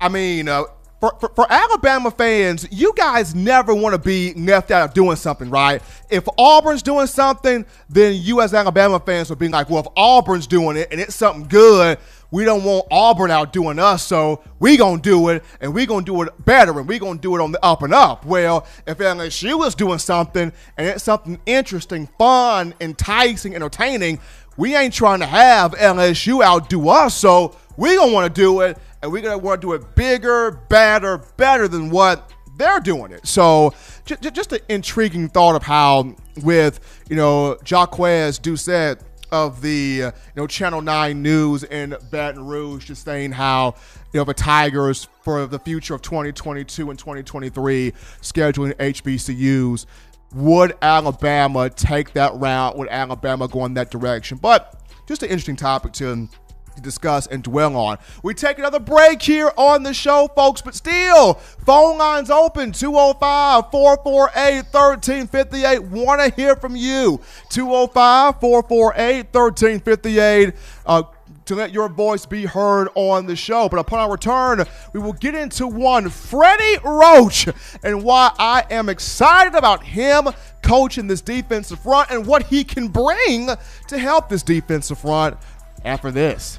I mean, uh, for, for, for, Alabama fans, you guys never want to be left out of doing something, right? If Auburn's doing something, then you as Alabama fans would be like, well, if Auburn's doing it and it's something good, we don't want Auburn out doing us, so we gonna do it, and we gonna do it better, and we gonna do it on the up and up. Well, if LSU is doing something and it's something interesting, fun, enticing, entertaining, we ain't trying to have LSU outdo us, so we gonna want to do it, and we gonna want to do it bigger, better, better than what they're doing it. So j- j- just an intriguing thought of how with you know Jacques Doucet of the uh, you know Channel Nine News in Baton Rouge, just saying how you know the Tigers for the future of 2022 and 2023 scheduling HBCUs. Would Alabama take that route? Would Alabama go in that direction? But just an interesting topic to to discuss and dwell on. We take another break here on the show, folks, but still, phone lines open 205 448 1358. Want to hear from you. 205 448 1358. Uh, to let your voice be heard on the show. But upon our return, we will get into one Freddie Roach and why I am excited about him coaching this defensive front and what he can bring to help this defensive front after this.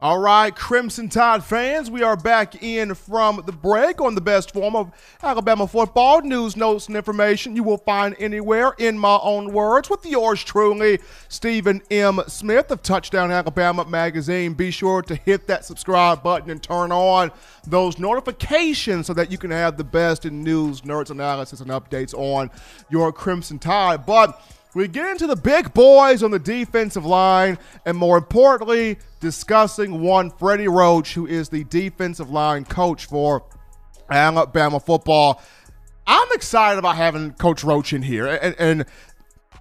All right, Crimson Tide fans, we are back in from the break on the best form of Alabama football news, notes, and information you will find anywhere in my own words with yours truly, Stephen M. Smith of Touchdown Alabama Magazine. Be sure to hit that subscribe button and turn on those notifications so that you can have the best in news, nerds, analysis, and updates on your Crimson Tide. But we get into the big boys on the defensive line, and more importantly, discussing one Freddie Roach, who is the defensive line coach for Alabama football. I'm excited about having Coach Roach in here, and, and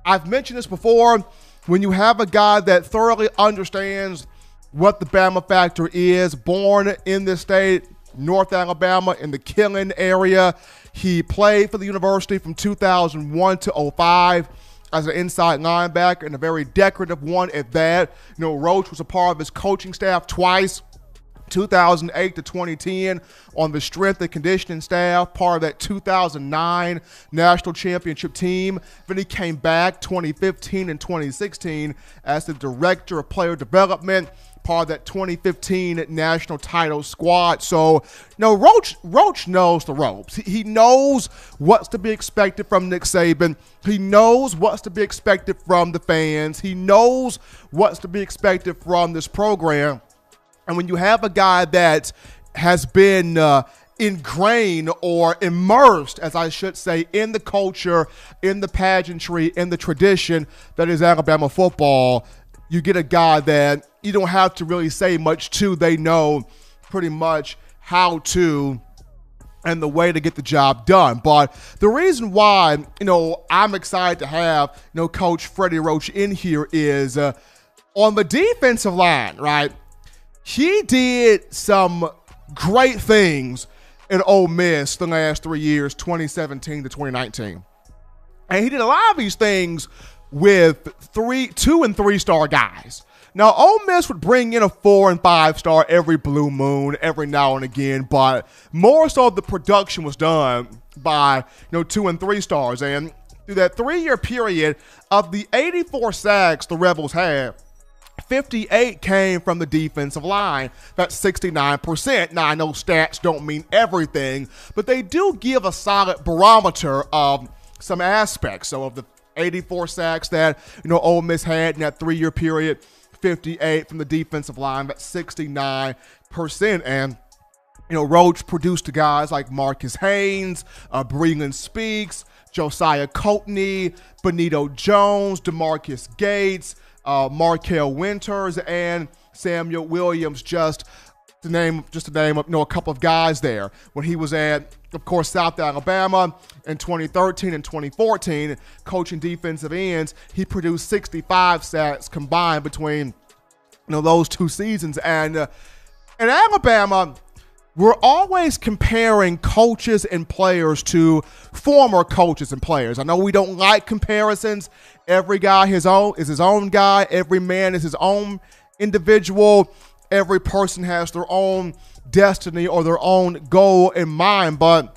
I've mentioned this before. When you have a guy that thoroughly understands what the Bama factor is, born in this state, North Alabama in the Killen area. He played for the university from 2001 to 05 as an inside linebacker and a very decorative one at that. You know, Roach was a part of his coaching staff twice. 2008 to 2010 on the strength and conditioning staff, part of that 2009 national championship team. Then he came back 2015 and 2016 as the director of player development, part of that 2015 national title squad. So, no, Roach Roach knows the ropes. He knows what's to be expected from Nick Saban. He knows what's to be expected from the fans. He knows what's to be expected from this program. And when you have a guy that has been uh, ingrained or immersed, as I should say, in the culture, in the pageantry, in the tradition that is Alabama football, you get a guy that you don't have to really say much to. They know pretty much how to and the way to get the job done. But the reason why, you know, I'm excited to have, you know, Coach Freddie Roach in here is uh, on the defensive line, right? he did some great things in Ole Miss the last three years, 2017 to 2019. And he did a lot of these things with three, two and three star guys. Now, Ole Miss would bring in a four and five star every blue moon, every now and again, but more so the production was done by you know two and three stars. And through that three year period of the 84 sacks the Rebels had, 58 came from the defensive line. That's 69%. Now, I know stats don't mean everything, but they do give a solid barometer of some aspects. So, of the 84 sacks that, you know, Ole Miss had in that three year period, 58 from the defensive line, that's 69%. And, you know, Roach produced guys like Marcus Haynes, uh, Breeland Speaks, Josiah Coatney, Benito Jones, Demarcus Gates, uh, Markel Winters, and Samuel Williams. Just to name, just to name, you know, a couple of guys there. When he was at, of course, South Alabama in 2013 and 2014, coaching defensive ends, he produced 65 sacks combined between, you know, those two seasons. And uh, in Alabama, we're always comparing coaches and players to former coaches and players. I know we don't like comparisons. Every guy his own is his own guy. Every man is his own individual. Every person has their own destiny or their own goal in mind, but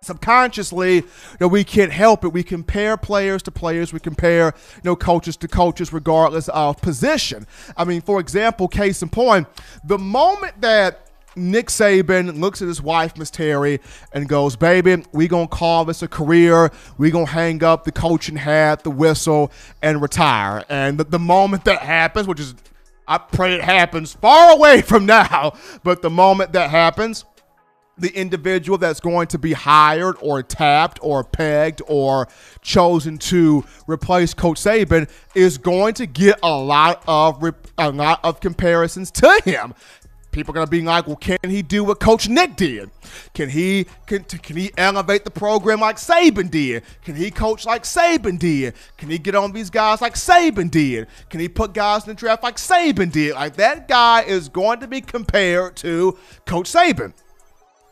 subconsciously you know, we can't help it we compare players to players we compare you know coaches to coaches regardless of position i mean for example case in point the moment that Nick Saban looks at his wife, Miss Terry, and goes, Baby, we going to call this a career. we going to hang up the coaching hat, the whistle, and retire. And the, the moment that happens, which is, I pray it happens far away from now, but the moment that happens, the individual that's going to be hired or tapped or pegged or chosen to replace Coach Saban is going to get a lot of a lot of comparisons to him people are going to be like, well, can he do what Coach Nick did? Can he can, can he elevate the program like Saban did? Can he coach like Saban did? Can he get on these guys like Saban did? Can he put guys in the draft like Saban did? Like that guy is going to be compared to Coach Saban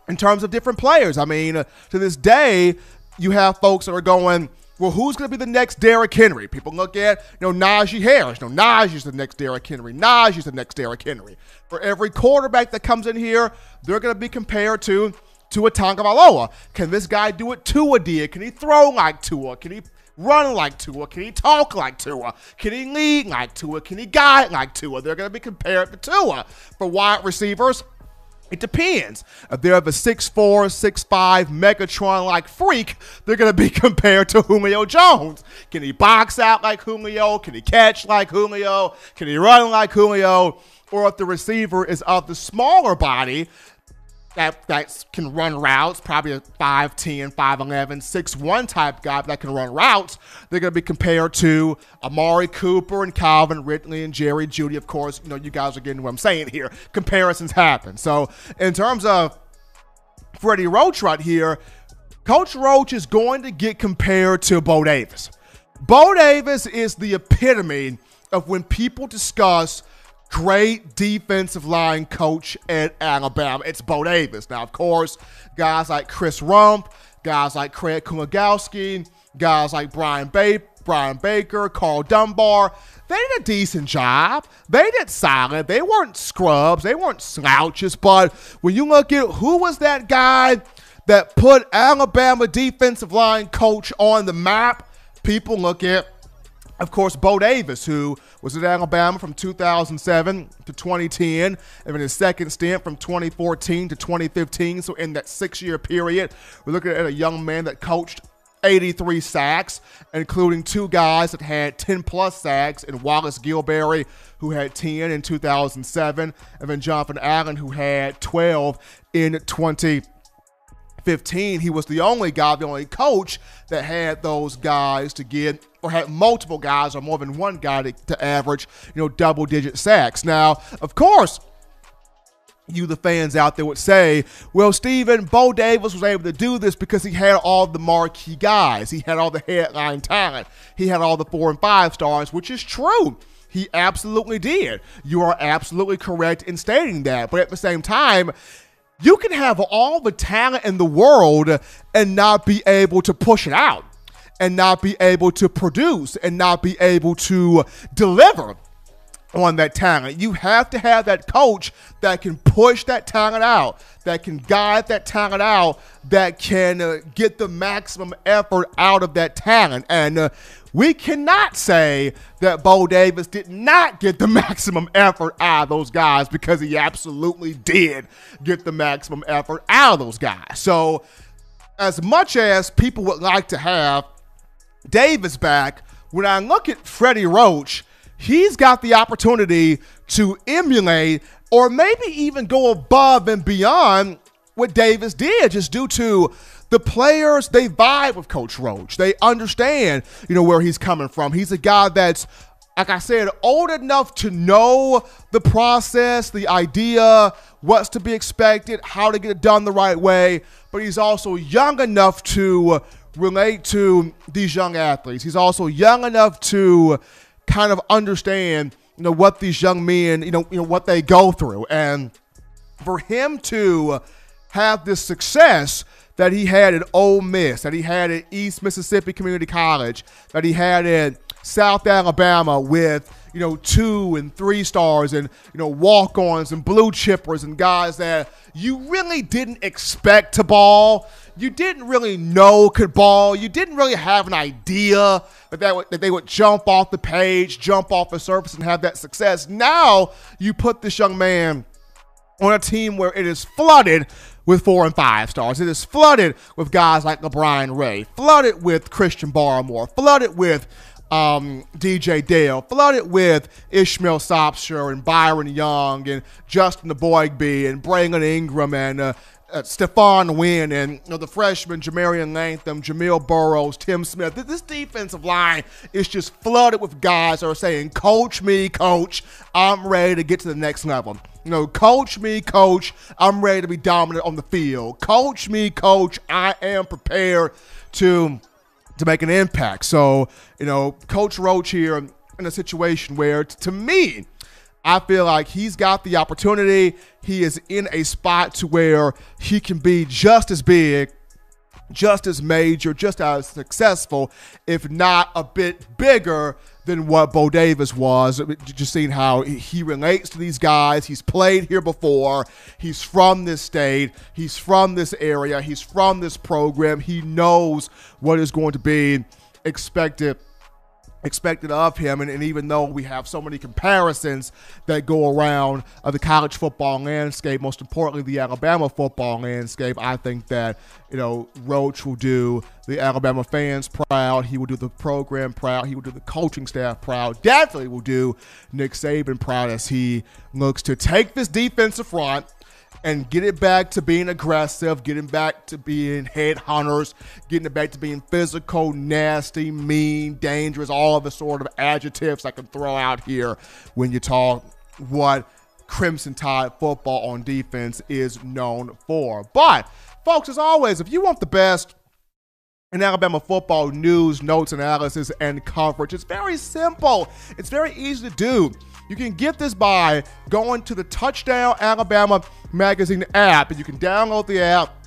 in terms of different players. I mean, uh, to this day, you have folks that are going – well, who's going to be the next Derrick Henry? People look at, you know, Najee Harris. Know, Najee's the next Derrick Henry. Najee's the next Derrick Henry. For every quarterback that comes in here, they're going to be compared to Tua Tagovailoa. Can this guy do it to Tua did? Can he throw like Tua? Can he run like Tua? Can he talk like Tua? Can he lead like Tua? Can he guide like Tua? They're going to be compared to Tua. For wide receivers, it depends. If they're of a 6'4, 6'5 Megatron like freak, they're going to be compared to Julio Jones. Can he box out like Julio? Can he catch like Julio? Can he run like Julio? Or if the receiver is of the smaller body, that, that can run routes, probably a 5'10, 5'11, 6'1 type guy that can run routes, they're going to be compared to Amari Cooper and Calvin Ridley and Jerry Jeudy. Of course, you know, you guys are getting what I'm saying here. Comparisons happen. So, in terms of Freddie Roach right here, Coach Roach is going to get compared to Bo Davis. Bo Davis is the epitome of when people discuss great defensive line coach at Alabama. It's Bo Davis. Now, of course, guys like Chris Rumph, guys like Craig Kuligowski, guys like Brian, ba- Brian Baker, Karl Dunbar, they did a decent job. They did solid. They weren't scrubs. They weren't slouches. But when you look at who was that guy that put Alabama defensive line coach on the map, people look at of course, Bo Davis, who was at Alabama from 2007 to 2010, and then his second stint from 2014 to 2015. So, in that six year period, we're looking at a young man that coached 83 sacks, including two guys that had 10 plus sacks, and Wallace Gilberry, who had 10 in 2007, and then Jonathan Allen, who had 12 in 2015. 15, he was the only guy, the only coach that had those guys to get, or had multiple guys, or more than one guy to, to average, you know, double digit sacks. Now, of course, you, the fans out there, would say, well, Stephen, Bo Davis was able to do this because he had all the marquee guys. He had all the headline talent. He had all the four and five stars, which is true. He absolutely did. You are absolutely correct in stating that. But at the same time, you can have all the talent in the world and not be able to push it out and not be able to produce and not be able to deliver on that talent. You have to have that coach that can push that talent out, that can guide that talent out, that can uh, get the maximum effort out of that talent. And uh, we cannot say that Bo Davis did not get the maximum effort out of those guys because he absolutely did get the maximum effort out of those guys. So, as much as people would like to have Davis back, when I look at Freddie Roach, he's got the opportunity to emulate or maybe even go above and beyond what Davis did just due to the players they vibe with Coach Roach. They understand, you know, where he's coming from. He's a guy that's like I said, old enough to know the process, the idea, what's to be expected, how to get it done the right way, but he's also young enough to relate to these young athletes. He's also young enough to kind of understand, you know, what these young men, you know, you know what they go through. And for him to have this success, that he had at Ole Miss, that he had at East Mississippi Community College, that he had at South Alabama with you know two and three stars and you know walk-ons and blue chippers and guys that you really didn't expect to ball. You didn't really know could ball. You didn't really have an idea that, that, that they would jump off the page, jump off the surface, and have that success. Now you put this young man on a team where it is flooded with four and five stars. It is flooded with guys like LaBryan Ray, flooded with Christian Barmore, flooded with um, DJ Dale, flooded with Ishmael Sopsher and Byron Young and Justin Eboigbe and Brandon Ingram and uh, uh, Stephon Wynn and you know, the freshman Jah-Marien Latham, Jamil Burroughs, Tim Smith. This defensive line is just flooded with guys that are saying, "Coach me, coach. I'm ready to get to the next level." You know, coach me, coach. I'm ready to be dominant on the field. Coach me, coach. I am prepared to to make an impact. So, you know, Coach Roach here in a situation where, to me, I feel like he's got the opportunity. He is in a spot to where he can be just as big, just as major, just as successful, if not a bit bigger than what Bo Davis was. Just seeing how he relates to these guys. He's played here before. He's from this state. He's from this area. He's from this program. He knows what is going to be expected expected of him. And, and, even though we have so many comparisons that go around of the college football landscape, most importantly the Alabama football landscape, I think that you know Roach will do the Alabama fans proud. He will do the program proud. He will do the coaching staff proud. Definitely will do Nick Saban proud as he looks to take this defensive front and get it back to being aggressive, getting back to being headhunters, getting it back to being physical, nasty, mean, dangerous, all of the sort of adjectives I can throw out here when you talk what Crimson Tide football on defense is known for. But, folks, as always, if you want the best in Alabama football news, notes, analysis, and coverage, it's very simple. It's very easy to do You can get this by going to the Touchdown Alabama Magazine app, and you can download the app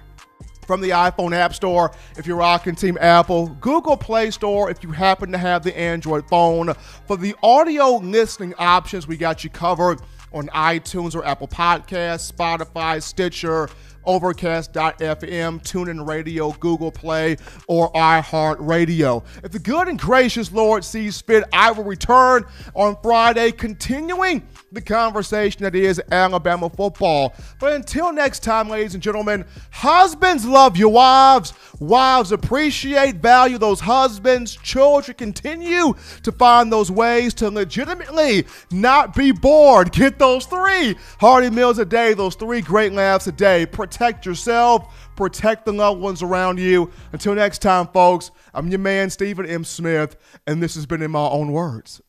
from the iPhone App Store if you're rocking Team Apple, Google Play Store if you happen to have the Android phone. For the audio listening options, we got you covered on iTunes or Apple Podcasts, Spotify, Stitcher, Overcast.fm, TuneIn Radio, Google Play, or iHeartRadio. If the good and gracious Lord sees fit, I will return on Friday, continuing the conversation that is Alabama football. But until next time, ladies and gentlemen, husbands love your wives, wives appreciate, value those husbands, children continue to find those ways to legitimately not be bored. Get those three hearty meals a day, those three great laughs a day. Protect yourself, protect the loved ones around you. Until next time, folks, I'm your man, Stephen M. Smith, and this has been in my own words.